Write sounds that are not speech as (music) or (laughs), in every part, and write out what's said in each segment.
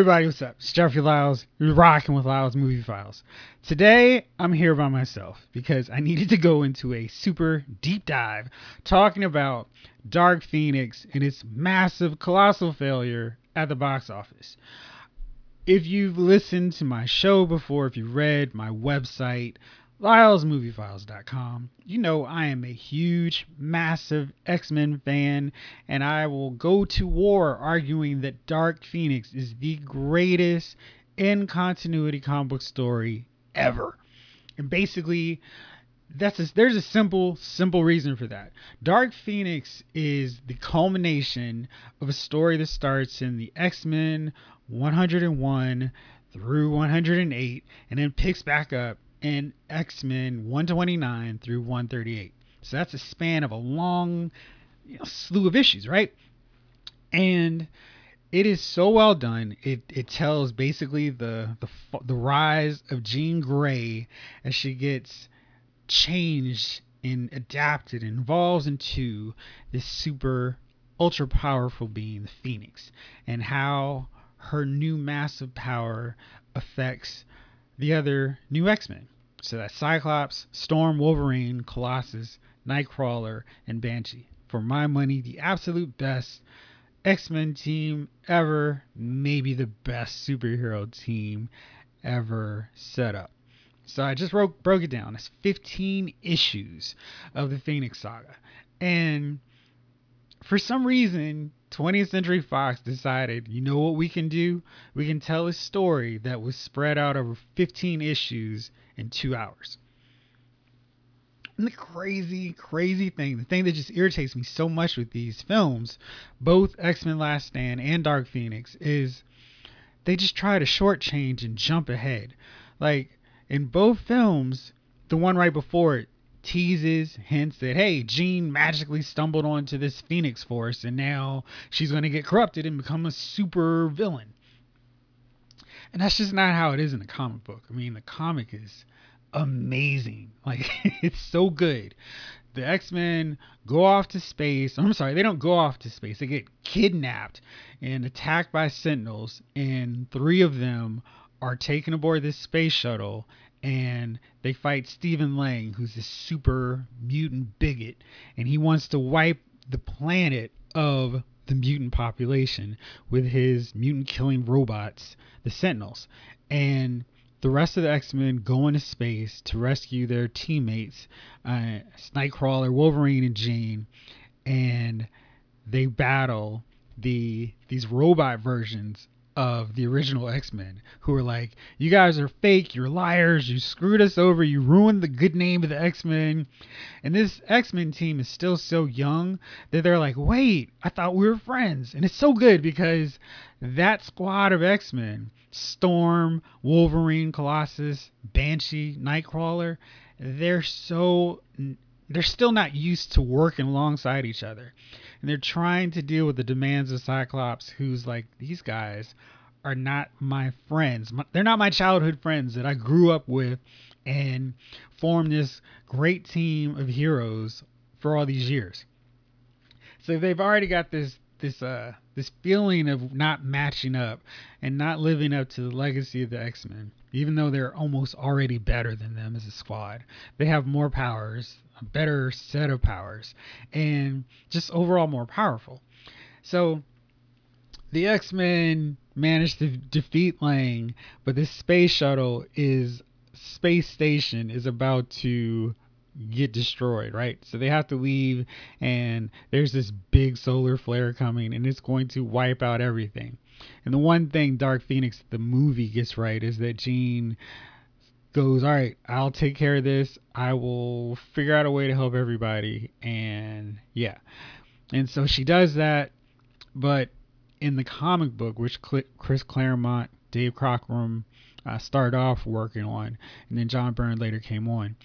Everybody, what's up? It's Jeffrey Lyles. You're rocking with Lyles Movie Files. Today, I'm here by myself because I needed to go into a super deep dive talking about Dark Phoenix and its massive, colossal failure at the box office. If you've listened to my show before, if you've read my website, LylesMovieFiles.com. You know, I am a huge, massive X Men fan, and I will go to war arguing that Dark Phoenix is the greatest in continuity comic book story ever. And basically, that's a, there's a simple, simple reason for that. Dark Phoenix is the culmination of a story that starts in the X Men 101 through 108 and then picks back up and X Men 129 through 138. So that's a span of a long you know, slew of issues, right? And it is so well done. It it tells basically the the the rise of Jean Grey as she gets changed and adapted and evolves into this super ultra powerful being, the Phoenix, and how her new massive power affects the other new X Men. So that's Cyclops, Storm, Wolverine, Colossus, Nightcrawler, and Banshee. For my money, the absolute best X Men team ever, maybe the best superhero team ever set up. So I just broke broke it down. It's 15 issues of the Phoenix Saga, and for some reason, 20th Century Fox decided, you know what we can do? We can tell a story that was spread out over 15 issues in two hours. And the crazy, crazy thing, the thing that just irritates me so much with these films, both X Men Last Stand and Dark Phoenix, is they just try to shortchange and jump ahead. Like in both films, the one right before it teases, hints that, hey, Jean magically stumbled onto this Phoenix Force and now she's going to get corrupted and become a super villain. And that's just not how it is in the comic book. I mean, the comic is amazing. (laughs) Like, it's so good. The X Men go off to space. I'm sorry, they don't go off to space. They get kidnapped and attacked by Sentinels, and three of them are taken aboard this space shuttle and they fight Steven Lang, who's this super mutant bigot, and he wants to wipe the planet of the mutant population with his mutant killing robots, the Sentinels. And the rest of the X Men go into space to rescue their teammates, uh, Nightcrawler, Wolverine, and Jean, and they battle the these robot versions of the original X-Men who are like, you guys are fake, you're liars, you screwed us over, you ruined the good name of the X-Men. And this X-Men team is still so young that they're like, wait, I thought we were friends. And it's so good because that squad of X-Men, Storm, Wolverine, Colossus, Banshee, Nightcrawler, they're so they're still not used to working alongside each other. And they're trying to deal with the demands of Cyclops, who's like, these guys are not my friends. They're not my childhood friends that I grew up with and formed this great team of heroes for all these years. So they've already got this this uh this feeling of not matching up and not living up to the legacy of the X-Men even though they're almost already better than them as a squad. They have more powers, a better set of powers, and just overall more powerful. So the X Men managed to defeat Lang, but this space shuttle is space station is about to get destroyed, right? So they have to leave, and there's this big solar flare coming, and it's going to wipe out everything. And the one thing Dark Phoenix, the movie, gets right is that Jean goes, All right, I'll take care of this. I will figure out a way to help everybody. And yeah. And so she does that. But in the comic book, which Chris Claremont, Dave Cockrum uh, started off working on, and then John Byrne later came on,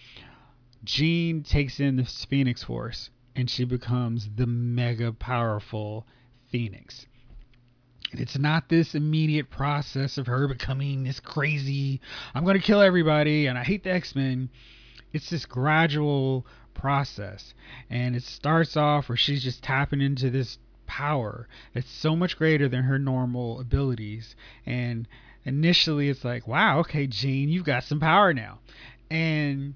Jean takes in the Phoenix Force and she becomes the mega powerful Phoenix. It's not this immediate process of her becoming this crazy, I'm going to kill everybody and I hate the X Men. It's this gradual process. And it starts off where she's just tapping into this power that's so much greater than her normal abilities. And initially, it's like, wow, okay, Jean, you've got some power now. And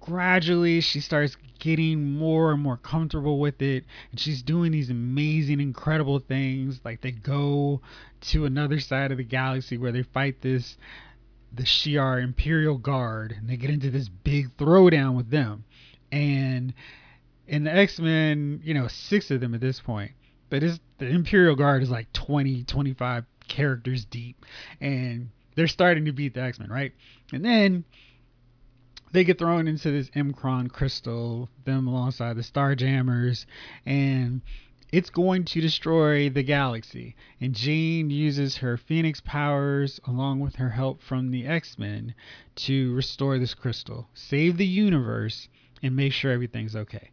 gradually, she starts getting more and more comfortable with it. And she's doing these amazing, incredible things. Like they go to another side of the galaxy where they fight this the Shi'ar Imperial Guard, and they get into this big throwdown with them. And in the X-Men, you know, six of them at this point. But it's, the Imperial Guard is like 20, 25 characters deep. And they're starting to beat the X-Men, right? And then they get thrown into this M'Kraan crystal, them alongside the Starjammers, and it's going to destroy the galaxy. And Jean uses her Phoenix powers along with her help from the X Men to restore this crystal, save the universe, and make sure everything's okay.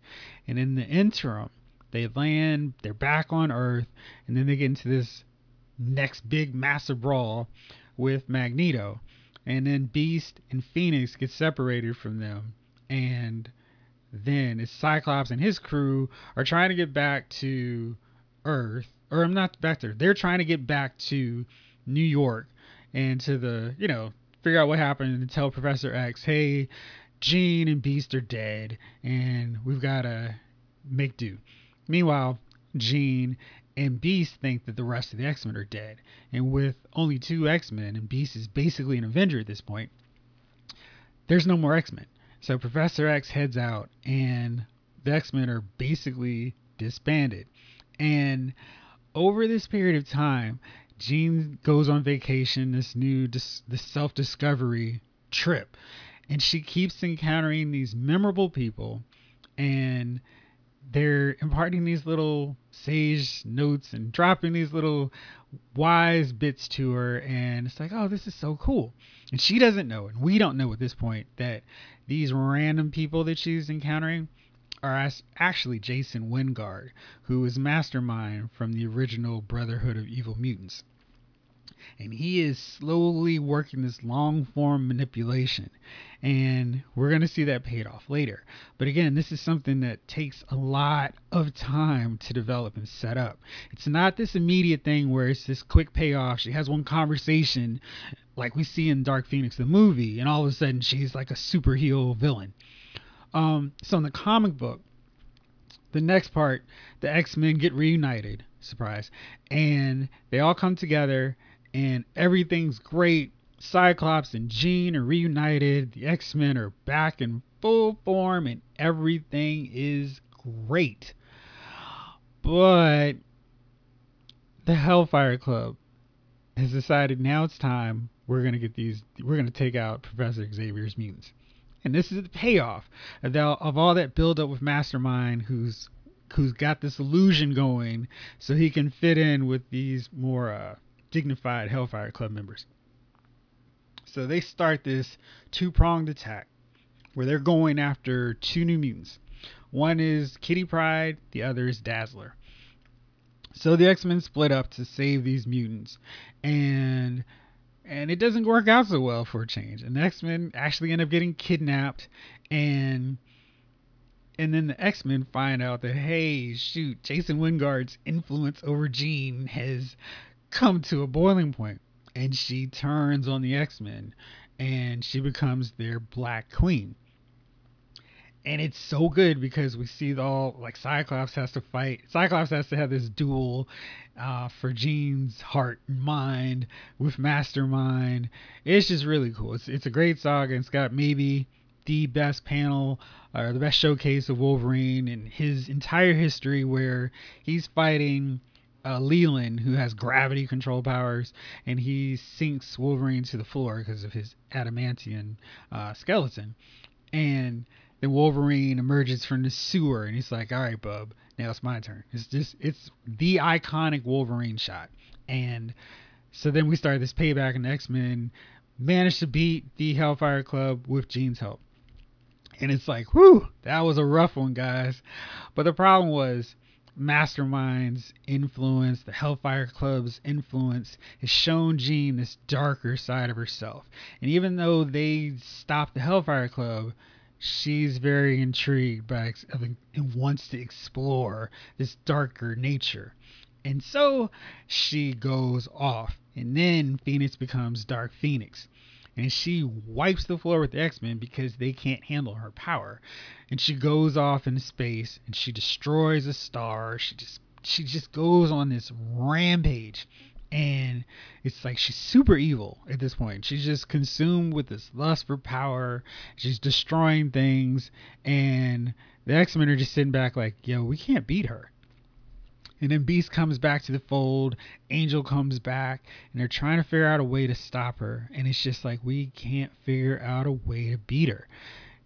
And in the interim, they land, they're back on Earth, and then they get into this next big massive brawl with Magneto. And then Beast and Phoenix get separated from them. And then it's Cyclops and his crew are trying to get back to Earth, or I'm not back there. They're trying to get back to New York and to the, you know, figure out what happened and tell Professor X, hey, Jean and Beast are dead, and we've got to make do. Meanwhile, Jean and Beast think that the rest of the X Men are dead. And with only two X Men, and Beast is basically an Avenger at this point, there's no more X Men. So Professor X heads out, and the X Men are basically disbanded. And over this period of time, Jean goes on vacation, this new this self discovery trip, and she keeps encountering these memorable people, and they're imparting these little sage notes and dropping these little wise bits to her and it's like oh this is so cool and she doesn't know and we don't know at this point that these random people that she's encountering are actually Jason Wyngarde, who is mastermind from the original Brotherhood of Evil Mutants. And he is slowly working this long form manipulation. And we're going to see that paid off later. But again, this is something that takes a lot of time to develop and set up. It's not this immediate thing where it's this quick payoff. She has one conversation like we see in Dark Phoenix the movie, and all of a sudden she's like a super superhero villain. Um, so in the comic book, the next part, the X Men get reunited, surprise, and they all come together, and everything's great. Cyclops and Jean are reunited. The X Men are back in full form, and everything is great. But the Hellfire Club has decided now it's time we're gonna get these. We're gonna take out Professor Xavier's mutants, and this is the payoff of, all that build up with Mastermind, who's who's got this illusion going, so he can fit in with these more uh, dignified Hellfire Club members. So they start this two pronged attack where they're going after two new mutants. One is Kitty Pryde, the other is Dazzler. So the X Men split up to save these mutants, and and it doesn't work out so well for a change. And the X Men actually end up getting kidnapped, and and then the X Men find out that hey, shoot, Jason Wyngarde's influence over Jean has come to a boiling point, and she turns on the X Men, and she becomes their Black Queen and it's so good because we see the all like Cyclops has to fight. Cyclops has to have this duel uh, for Jean's heart and mind with Mastermind. It's just really cool. It's it's a great saga. And It's got maybe the best panel or the best showcase of Wolverine and his entire history, where he's fighting uh, Leland, who has gravity control powers, and he sinks Wolverine to the floor because of his adamantium uh, skeleton. And then Wolverine emerges from the sewer and he's like, all right, bub, now it's my turn. It's just, it's the iconic Wolverine shot. And so then we start this payback and X Men managed to beat the Hellfire Club with Jean's help. And it's like, whew, that was a rough one, guys. But the problem was, Mastermind's influence, the Hellfire Club's influence, has shown Jean this darker side of herself. And even though they stopped the Hellfire Club, she's very intrigued by and wants to explore this darker nature. And so she goes off. And then Phoenix becomes Dark Phoenix. And she wipes the floor with the X Men because they can't handle her power. And she goes off into space and she destroys a star. She just she just goes on this rampage and it's like she's super evil at this point. She's just consumed with this lust for power. She's destroying things, and the X Men are just sitting back like, "Yo, we can't beat her." And then Beast comes back to the fold. Angel comes back, and they're trying to figure out a way to stop her. And it's just like we can't figure out a way to beat her.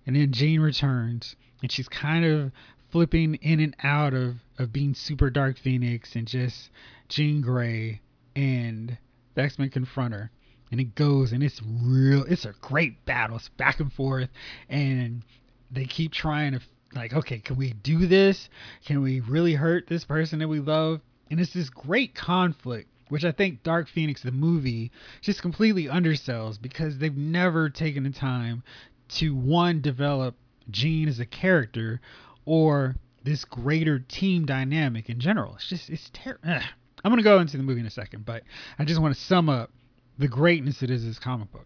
And then Jean returns, and she's kind of flipping in and out of of being super Dark Phoenix and just Jean Grey and the X Men confront her, and it goes and it's real. It's a great battle. It's back and forth, and they keep trying to like, okay, can we do this? Can we really hurt this person that we love? And it's this great conflict, which I think Dark Phoenix, the movie, just completely undersells because they've never taken the time to one develop Jean as a character or this greater team dynamic in general. It's just it's terrible. Eh. I'm going to go into the movie in a second, but I just want to sum up the greatness it is this comic book.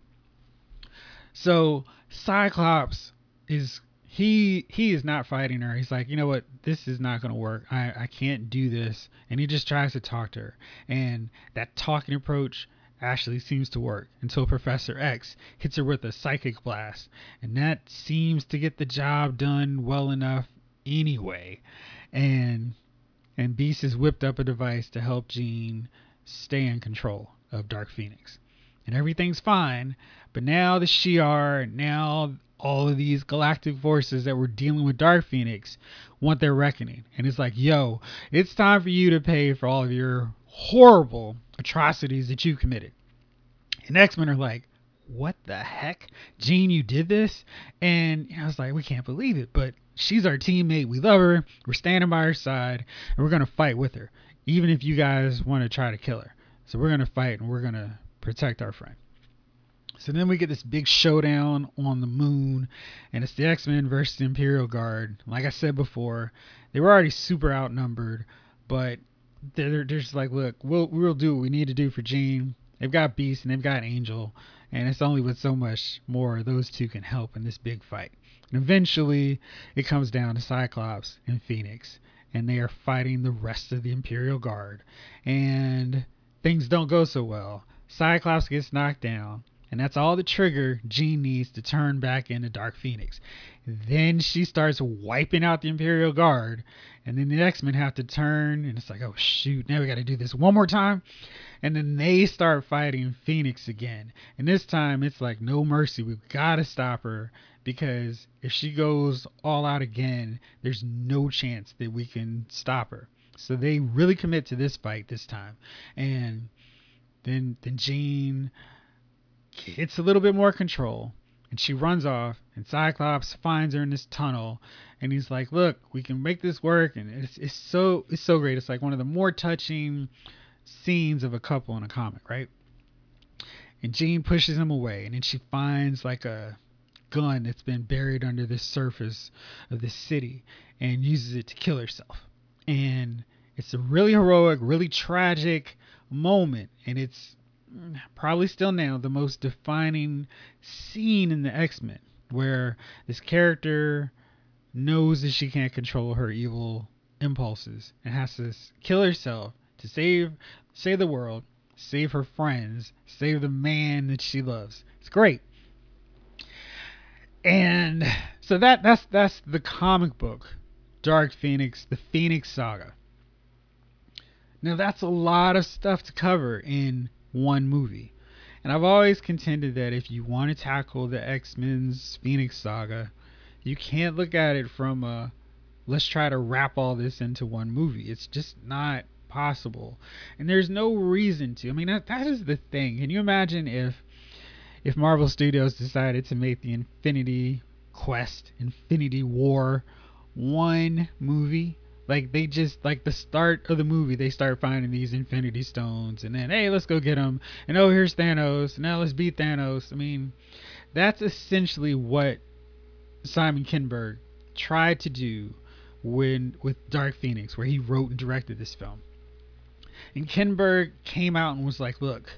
So Cyclops is he he is not fighting her. He's like, you know what, this is not gonna work. I I can't do this, and he just tries to talk to her. And that talking approach actually seems to work until Professor X hits her with a psychic blast, and that seems to get the job done well enough anyway. And and Beast has whipped up a device to help Jean stay in control of Dark Phoenix. And everything's fine, but now the Shi'ar, now all of these galactic forces that were dealing with Dark Phoenix want their reckoning. And it's like, yo, it's time for you to pay for all of your horrible atrocities that you committed. And X Men are like, what the heck? Jean, you did this? And I was like, we can't believe it. But she's our teammate. We love her. We're standing by her side, and we're gonna fight with her, even if you guys want to try to kill her. So we're gonna fight, and we're gonna protect our friend. So then we get this big showdown on the moon, and it's the X Men versus the Imperial Guard. Like I said before, they were already super outnumbered, but they're, they're just like, look, we'll we'll do what we need to do for Jean. They've got Beast and they've got Angel, and it's only with so much more those two can help in this big fight. And eventually, it comes down to Cyclops and Phoenix, and they are fighting the rest of the Imperial Guard. And things don't go so well. Cyclops gets knocked down, and that's all the trigger Jean needs to turn back into Dark Phoenix. Then she starts wiping out the Imperial Guard, and then the X Men have to turn, and it's like, oh shoot, now we got to do this one more time. And then they start fighting Phoenix again, and this time it's like no mercy. We've got to stop her because if she goes all out again, there's no chance that we can stop her. So they really commit to this fight this time, and then then Jean gets a little bit more control, and she runs off. And Cyclops finds her in this tunnel, and he's like, "Look, we can make this work." And it's it's so it's so great. It's like one of the more touching scenes of a couple in a comic, right? And Jean pushes him away, and then she finds like a gun that's been buried under the surface of this city and uses it to kill herself. And it's a really heroic, really tragic moment. And it's probably still now the most defining scene in the X Men, where this character knows that she can't control her evil impulses and has to kill herself to save save the world, save her friends, save the man that she loves. It's great. And so that that's that's the comic book Dark Phoenix, the Phoenix Saga. Now that's a lot of stuff to cover in one movie. And I've always contended that if you want to tackle the X-Men's Phoenix Saga, you can't look at it from a let's try to wrap all this into one movie. It's just not possible. And there's no reason to. I mean, that, that is the thing. Can you imagine if if Marvel Studios decided to make the Infinity Quest, Infinity War one movie. Like they just like the start of the movie, they start finding these Infinity Stones, and then hey, let's go get them. And oh, here's Thanos. Now let's beat Thanos. I mean, that's essentially what Simon Kinberg tried to do when with Dark Phoenix, where he wrote and directed this film. And Kinberg came out and was like, "Look,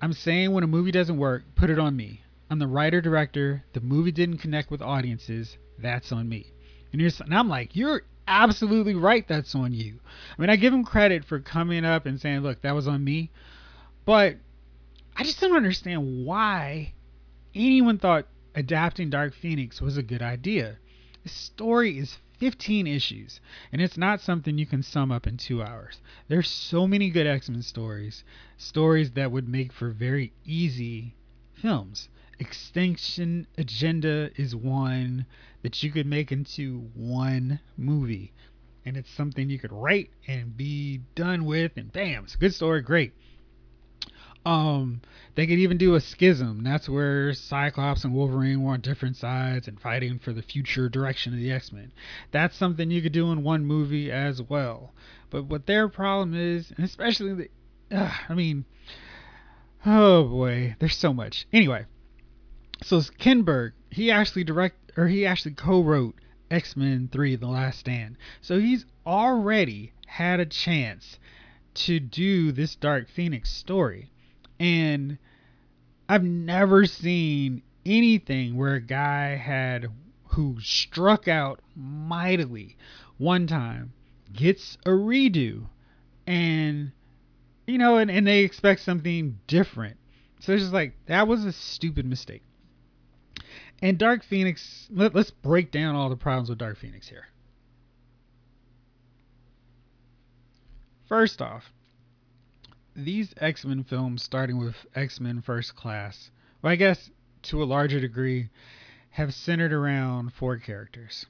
I'm saying when a movie doesn't work, put it on me. I'm the writer director. The movie didn't connect with audiences. That's on me." And, and I'm like, "You're absolutely right. That's on you." I mean, I give him credit for coming up and saying, "Look, that was on me," but I just don't understand why anyone thought adapting Dark Phoenix was a good idea. The story is 15 issues, and it's not something you can sum up in two hours. There's so many good X Men stories, stories that would make for very easy films. Extinction Agenda is one that you could make into one movie, and it's something you could write and be done with, and bam, it's a good story, great. Um, they could even do a schism. That's where Cyclops and Wolverine were on different sides and fighting for the future direction of the X Men. That's something you could do in one movie as well. But what their problem is, and especially the, uh, I mean, oh boy, there's so much. Anyway, so Kinberg, he actually direct or he actually co-wrote X Men Three: The Last Stand. So he's already had a chance to do this Dark Phoenix story. And I've never seen anything where a guy had who struck out mightily one time gets a redo and you know and, and they expect something different so it's just like that was a stupid mistake and dark phoenix let, let's break down all the problems with dark phoenix here first off these X Men films, starting with X Men First Class, well, I guess to a larger degree, have centered around four characters.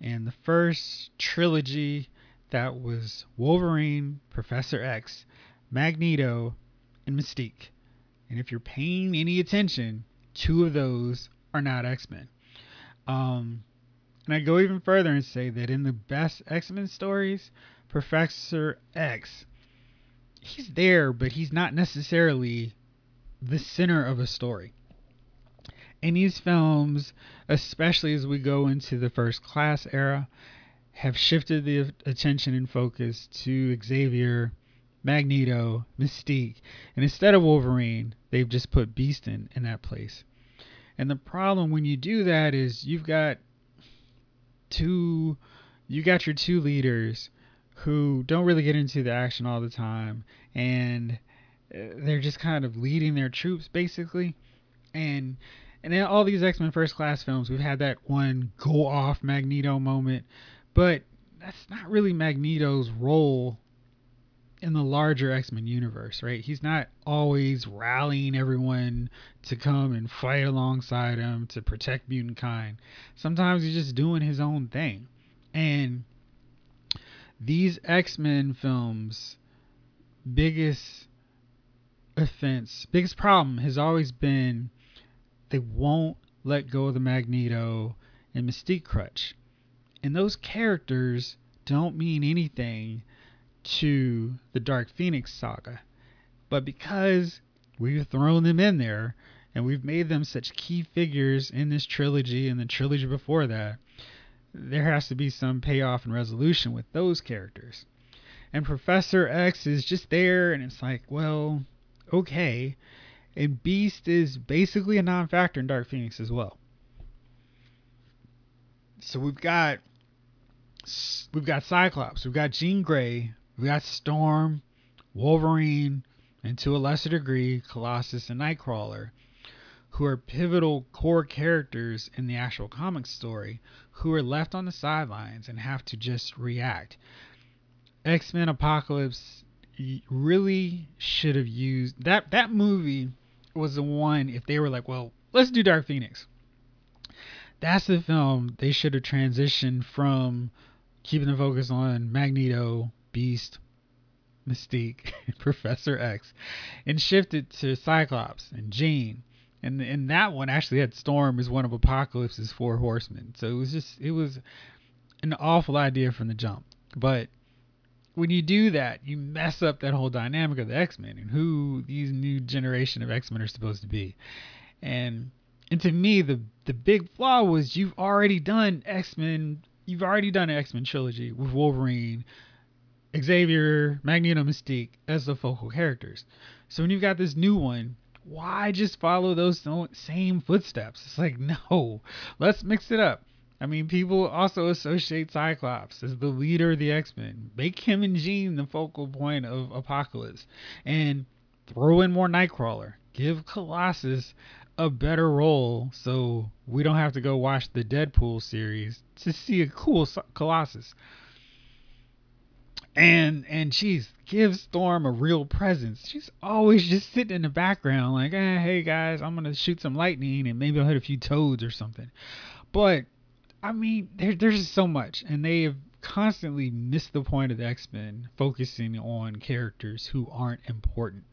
And the first trilogy that was Wolverine, Professor X, Magneto, and Mystique. And if you're paying any attention, two of those are not X Men. Um, and I go even further and say that in the best X Men stories, Professor X he's there, but he's not necessarily the center of a story. And these films, especially as we go into the first class era, have shifted the attention and focus to Xavier, Magneto, Mystique. And instead of Wolverine, they've just put Beast in, in that place. And the problem when you do that is you've got two you got your two leaders who don't really get into the action all the time and uh, they're just kind of leading their troops basically. And and in all these x-men first class films we've had that one go off magneto moment but that's not really magneto's role in the larger x-men universe right? He's not always rallying everyone to come and fight alongside him to protect mutant kind. Sometimes he's just doing his own thing. And these X-Men films biggest offense, biggest problem has always been they won't let go of the Magneto and Mystique crutch. And those characters don't mean anything to the Dark Phoenix saga. But because we've thrown them in there and we've made them such key figures in this trilogy and the trilogy before that, there has to be some payoff and resolution with those characters. And Professor X is just there, and it's like, well, okay. And Beast is basically a non factor in Dark Phoenix as well. So we've got we've got Cyclops, we've got Jean Grey, we've got Storm, Wolverine, and to a lesser degree, Colossus and Nightcrawler, who are pivotal core characters in the actual comic story, who are left on the sidelines and have to just react. X Men Apocalypse really should have used that. That movie was the one. If they were like, well, let's do Dark Phoenix. That's the film they should have transitioned from keeping the focus on Magneto, Beast, Mystique, (laughs) Professor X, and shifted to Cyclops and Jean and and that one actually had Storm as one of Apocalypse's four horsemen. So it was just it was an awful idea from the jump. But when you do that, you mess up that whole dynamic of the X Men and who these new generation of X Men are supposed to be. And And to me, the the big flaw was you've already done X Men. You've already done an X Men trilogy with Wolverine, Xavier, Magneto, Mystique as the focal characters. So when you've got this new one, why just follow those same footsteps? It's like (laughs) no, let's mix it up. I mean, people also associate Cyclops as the leader of the X Men. Make him and Jean the focal point of Apocalypse, and throw in more Nightcrawler. Give Colossus a better role so we don't have to go watch the Deadpool series to see a cool Colossus. And and she's give Storm a real presence. She's always just sitting in the background, like, eh, hey guys, I'm gonna shoot some lightning and maybe I'll hit a few toads or something. But I mean, there, there's just so much, and they have constantly missed the point of the X Men, focusing on characters who aren't important.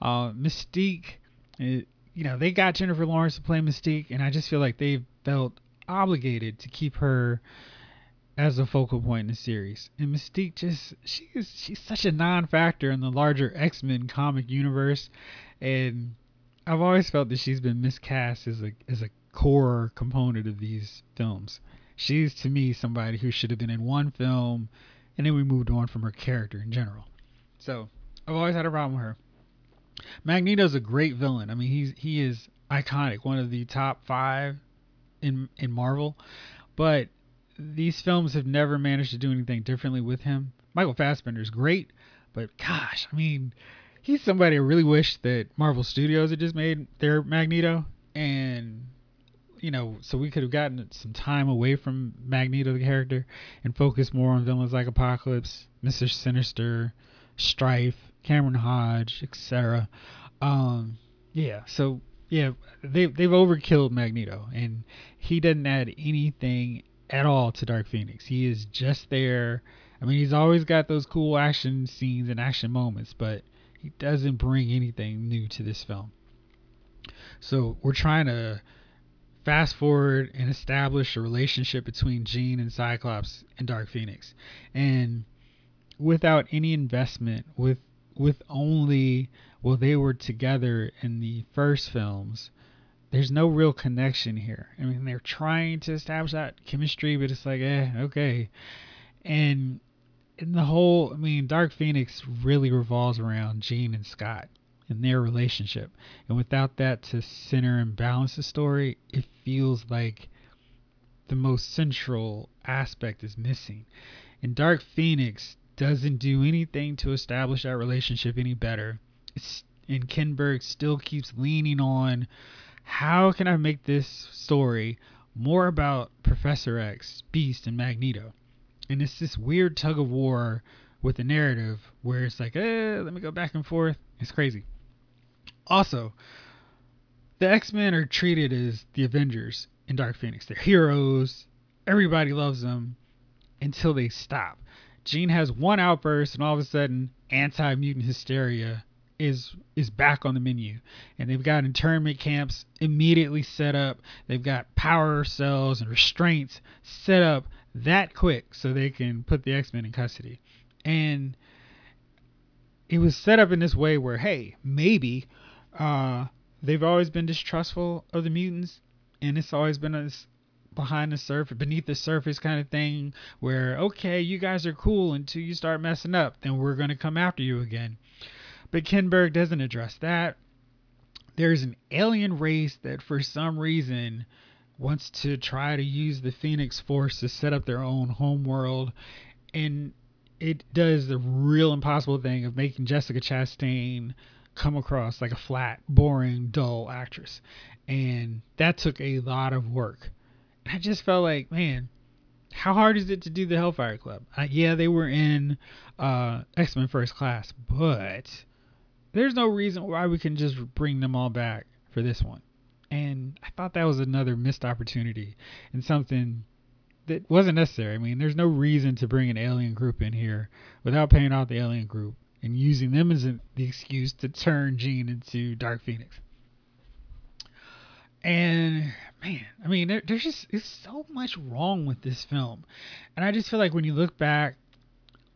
Uh, Mystique, it, you know, they got Jennifer Lawrence to play Mystique, and I just feel like they felt obligated to keep her as a focal point in the series. And Mystique just she is she's such a non-factor in the larger X-Men comic universe and I've always felt that she's been miscast as a as a core component of these films. She's to me somebody who should have been in one film and then we moved on from her character in general. So, I've always had a problem with her. Magneto's a great villain. I mean, he's he is iconic, one of the top five in in Marvel. But these films have never managed to do anything differently with him. Michael Fassbender is great, but gosh, I mean, he's somebody I really wish that Marvel Studios had just made their Magneto, and you know, so we could have gotten some time away from Magneto the character and focused more on villains like Apocalypse, Mister Sinister, Strife, Cameron Hodge, etc. Um, yeah, so yeah, they they've overkilled Magneto, and he doesn't add anything at all to Dark Phoenix. He is just there. I mean, he's always got those cool action scenes and action moments, but he doesn't bring anything new to this film. So we're trying to fast forward and establish a relationship between Jean and Cyclops and Dark Phoenix, and without any investment, with with only well they were together in the first films there's no real connection here. I mean they're trying to establish that chemistry but it's like eh okay. And in the whole i mean dark phoenix really revolves around jean and scott and their relationship. And without that to center and balance the story it feels like the most central aspect is missing. And dark phoenix doesn't do anything to establish that relationship any better. It's, and Kinberg still keeps leaning on how can I make this story more about Professor X, Beast, and Magneto? And it's this weird tug of war with the narrative where it's like, eh, let me go back and forth. It's crazy. Also, the X Men are treated as the Avengers in Dark Phoenix. They're heroes. Everybody loves them until they stop. Jean has one outburst, and all of a sudden, anti mutant hysteria is is back on the menu, and they've got internment camps immediately set up. They've got power cells and restraints set up that quick so they can put the X Men in custody, and it was set up in this way where, hey, maybe uh, they've always been distrustful of the mutants, and it's always been this behind the surface, beneath the surface kind of thing where, okay, you guys are cool until you start messing up, then we're going to come after you again. But Kinberg doesn't address that. There's an alien race that, for some reason, wants to try to use the Phoenix Force to set up their own homeworld. And it does the real impossible thing of making Jessica Chastain come across like a flat, boring, dull actress. And that took a lot of work. I just felt like, man, how hard is it to do the Hellfire Club? Uh, yeah, they were in uh, X Men First Class, but there's no reason why we can just bring them all back for this one. And I thought that was another missed opportunity and something that wasn't necessary. I mean, there's no reason to bring an alien group in here without paying off the alien group and using them as the excuse to turn Jean into Dark Phoenix. And man, I mean, there, there's just there's so much wrong with this film, and I just feel like when you look back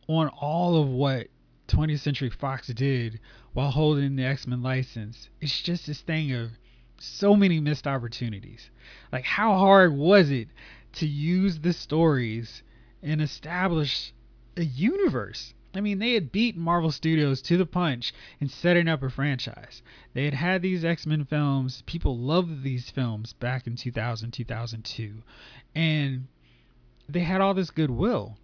on all of what 20th Century Fox did while holding the X Men license, it's just this thing of so many missed opportunities. Like, how hard was it to use the stories and establish a universe? I mean, they had beaten Marvel Studios to the punch in setting up a franchise. They had had these X Men films. People loved these films back in 2000, 2002. And they had all this goodwill.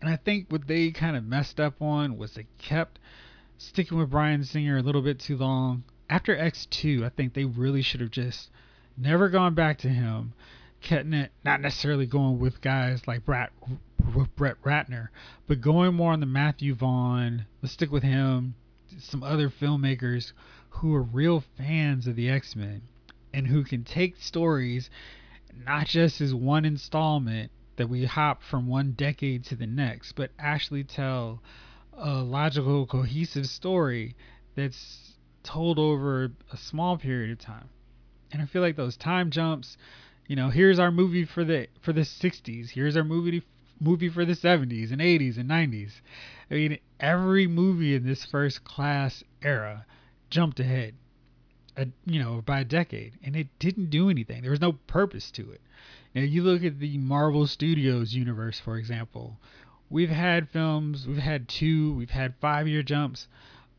And I think what they kind of messed up on was they kept sticking with Bryan Singer a little bit too long. After X2, I think they really should have just never gone back to him. Kept it, not necessarily going with guys like Brett, Brett Ratner, but going more on the Matthew Vaughn. Let's stick with him. Some other filmmakers who are real fans of the X Men and who can take stories not just as one installment that we hop from one decade to the next, but actually tell a logical, cohesive story that's told over a small period of time. And I feel like those time jumps, you know, here's our movie for the for the 60s, here's our movie movie for the 70s and 80s and 90s. I mean, every movie in this first class era jumped ahead. A, you know, by a decade, and it didn't do anything. There was no purpose to it. Now, you look at the Marvel Studios universe, for example. We've had films, we've had two, we've had five year jumps,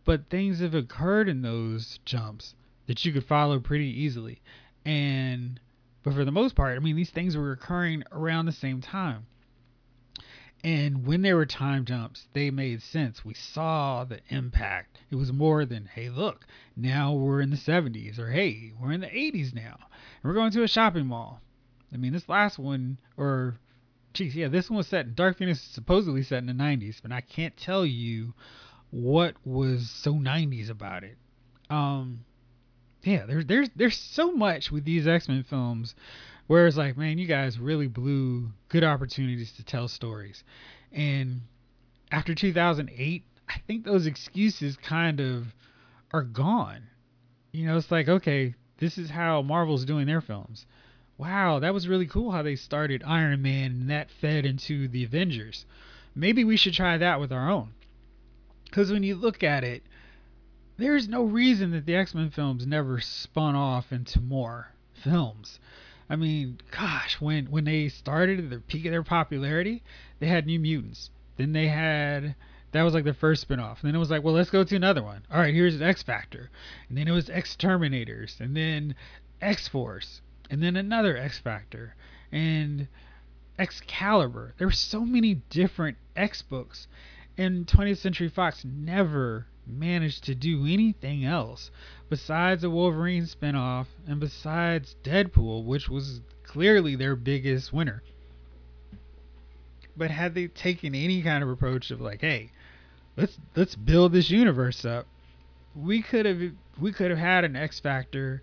but things have occurred in those jumps that you could follow pretty easily. And, but for the most part, I mean, these things were occurring around the same time. And when there were time jumps, they made sense. We saw the impact. It was more than, hey, look, now we're in the 70s, or hey, we're in the 80s now. And we're going to a shopping mall. I mean, this last one, or geez, yeah, this one was set in Dark Phoenix supposedly set in the 90s, but I can't tell you what was so 90s about it. Um, yeah, there's there's there's so much with these X Men films, where it's like, man, you guys really blew good opportunities to tell stories, and after 2008, I think those excuses kind of are gone. You know, it's like, okay, this is how Marvel's doing their films wow, that was really cool how they started Iron Man and that fed into the Avengers. Maybe we should try that with our own. Because when you look at it, there's no reason that the X Men films never spun off into more films. I mean, gosh, when when they started at the peak of their popularity, they had New Mutants. Then they had that was like their first spinoff. And then it was like, well, let's go to another one. All right, here's X Factor. And then it was X Terminators. And then X Force and then another X Factor and Excalibur. There were so many different X books, and 20th Century Fox never managed to do anything else besides a Wolverine spinoff and besides Deadpool, which was clearly their biggest winner. But had they taken any kind of approach of like, hey, let's let's build this universe up, we could have we could have had an X Factor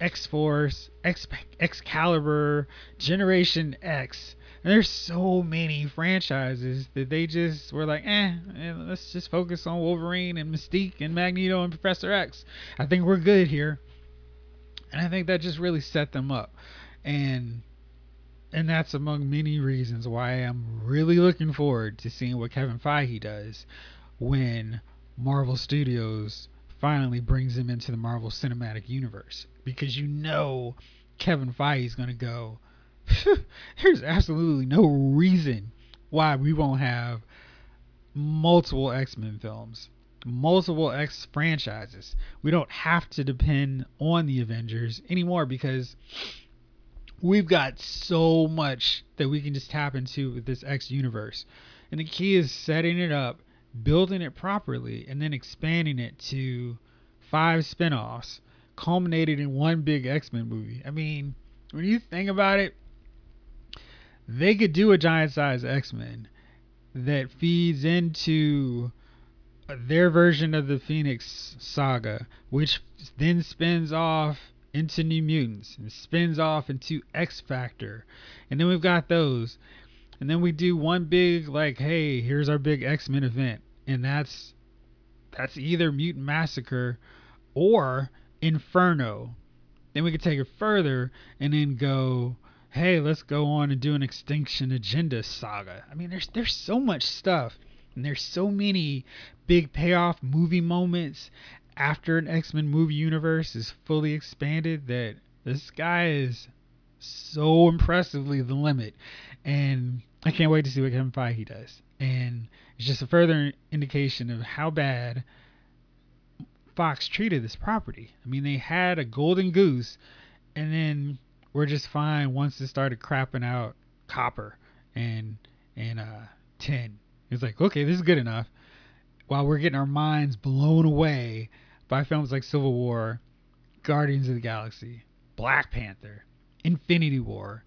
X Force, X Excalibur, Generation X. And there's so many franchises that they just were like, eh, eh, let's just focus on Wolverine and Mystique and Magneto and Professor X. I think we're good here. And I think that just really set them up. And and that's among many reasons why I'm really looking forward to seeing what Kevin Feige does when Marvel Studios finally brings him into the Marvel Cinematic Universe because you know Kevin Feige is going to go. (laughs) There's absolutely no reason why we won't have multiple X Men films, multiple X franchises. We don't have to depend on the Avengers anymore because we've got so much that we can just tap into with this X universe. And the key is setting it up, building it properly, and then expanding it to five spin-offs culminated in one big X-Men movie. I mean, when you think about it, they could do a giant size X-Men that feeds into their version of the Phoenix saga, which then spins off into New Mutants and spins off into X Factor. And then we've got those. And then we do one big like, hey, here's our big X-Men event. And that's that's either Mutant Massacre or Inferno. Then we could take it further and then go, hey, let's go on and do an Extinction Agenda saga. I mean, there's there's so much stuff, and there's so many big payoff movie moments after an X Men movie universe is fully expanded that the sky is so impressively the limit. And I can't wait to see what Kevin Feige does. And it's just a further indication of how bad Fox treated this property. I mean, they had a golden goose, and then we're just fine once it started crapping out copper and and uh tin. It's like, okay, this is good enough. While we're getting our minds blown away by films like Civil War, Guardians of the Galaxy, Black Panther, Infinity War,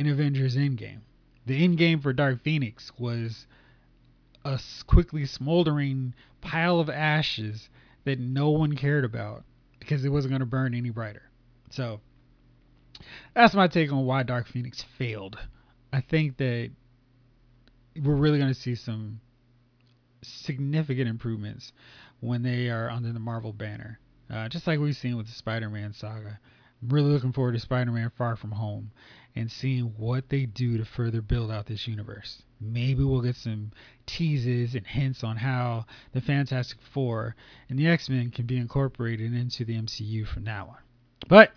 and Avengers Endgame. The endgame for Dark Phoenix was a quickly smoldering pile of ashes that no one cared about because it wasn't going to burn any brighter. So that's my take on why Dark Phoenix failed. I think that we're really going to see some significant improvements when they are under the Marvel banner. Uh, just like we've seen with the Spider Man saga. Really looking forward to Spider Man Far From Home and seeing what they do to further build out this universe. Maybe we'll get some teases and hints on how the Fantastic Four and the X Men can be incorporated into the MCU from now on. But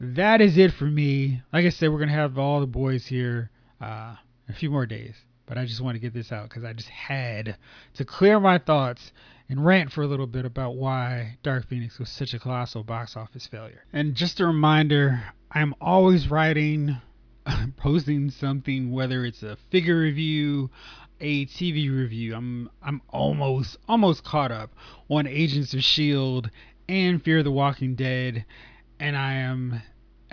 that is it for me. Like I said, we're to have all the boys here uh, a few more days. But I just want to get this out because I just had to clear my thoughts and rant for a little bit about why Dark Phoenix was such a colossal box office failure. And just a reminder I'm always writing, (laughs) posting something, whether it's a figure review, a TV review. I'm I'm almost almost caught up on Agents of Shield and Fear the Walking Dead, and I am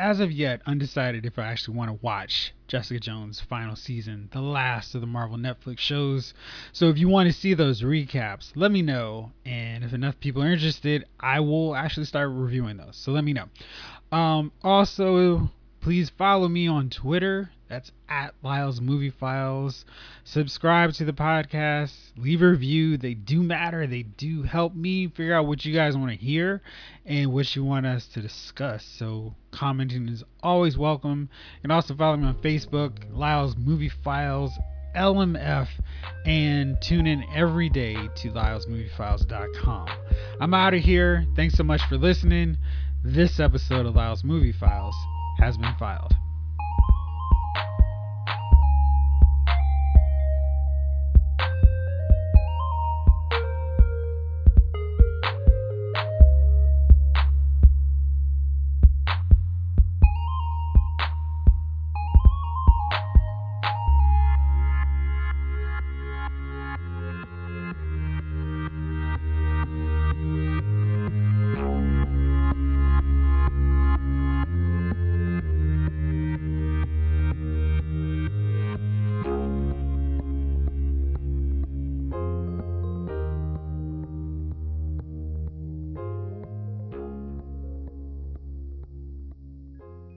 as of yet undecided if I actually want to watch Jessica Jones' final season, the last of the Marvel Netflix shows. So if you want to see those recaps, let me know. And if enough people are interested, I will actually start reviewing those. So let me know. Um, also, please follow me on Twitter that's at Lyle's Movie Files. Subscribe to the podcast. Leave a review. They do matter. They do help me figure out what you guys want to hear and what you want us to discuss. So commenting is always welcome. And also follow me on Facebook, Lyle's Movie Files. LMF and tune in every day to lylesmoviefiles.com. I'm out of here. Thanks so much for listening. This episode of Lyle's Movie Files has been filed.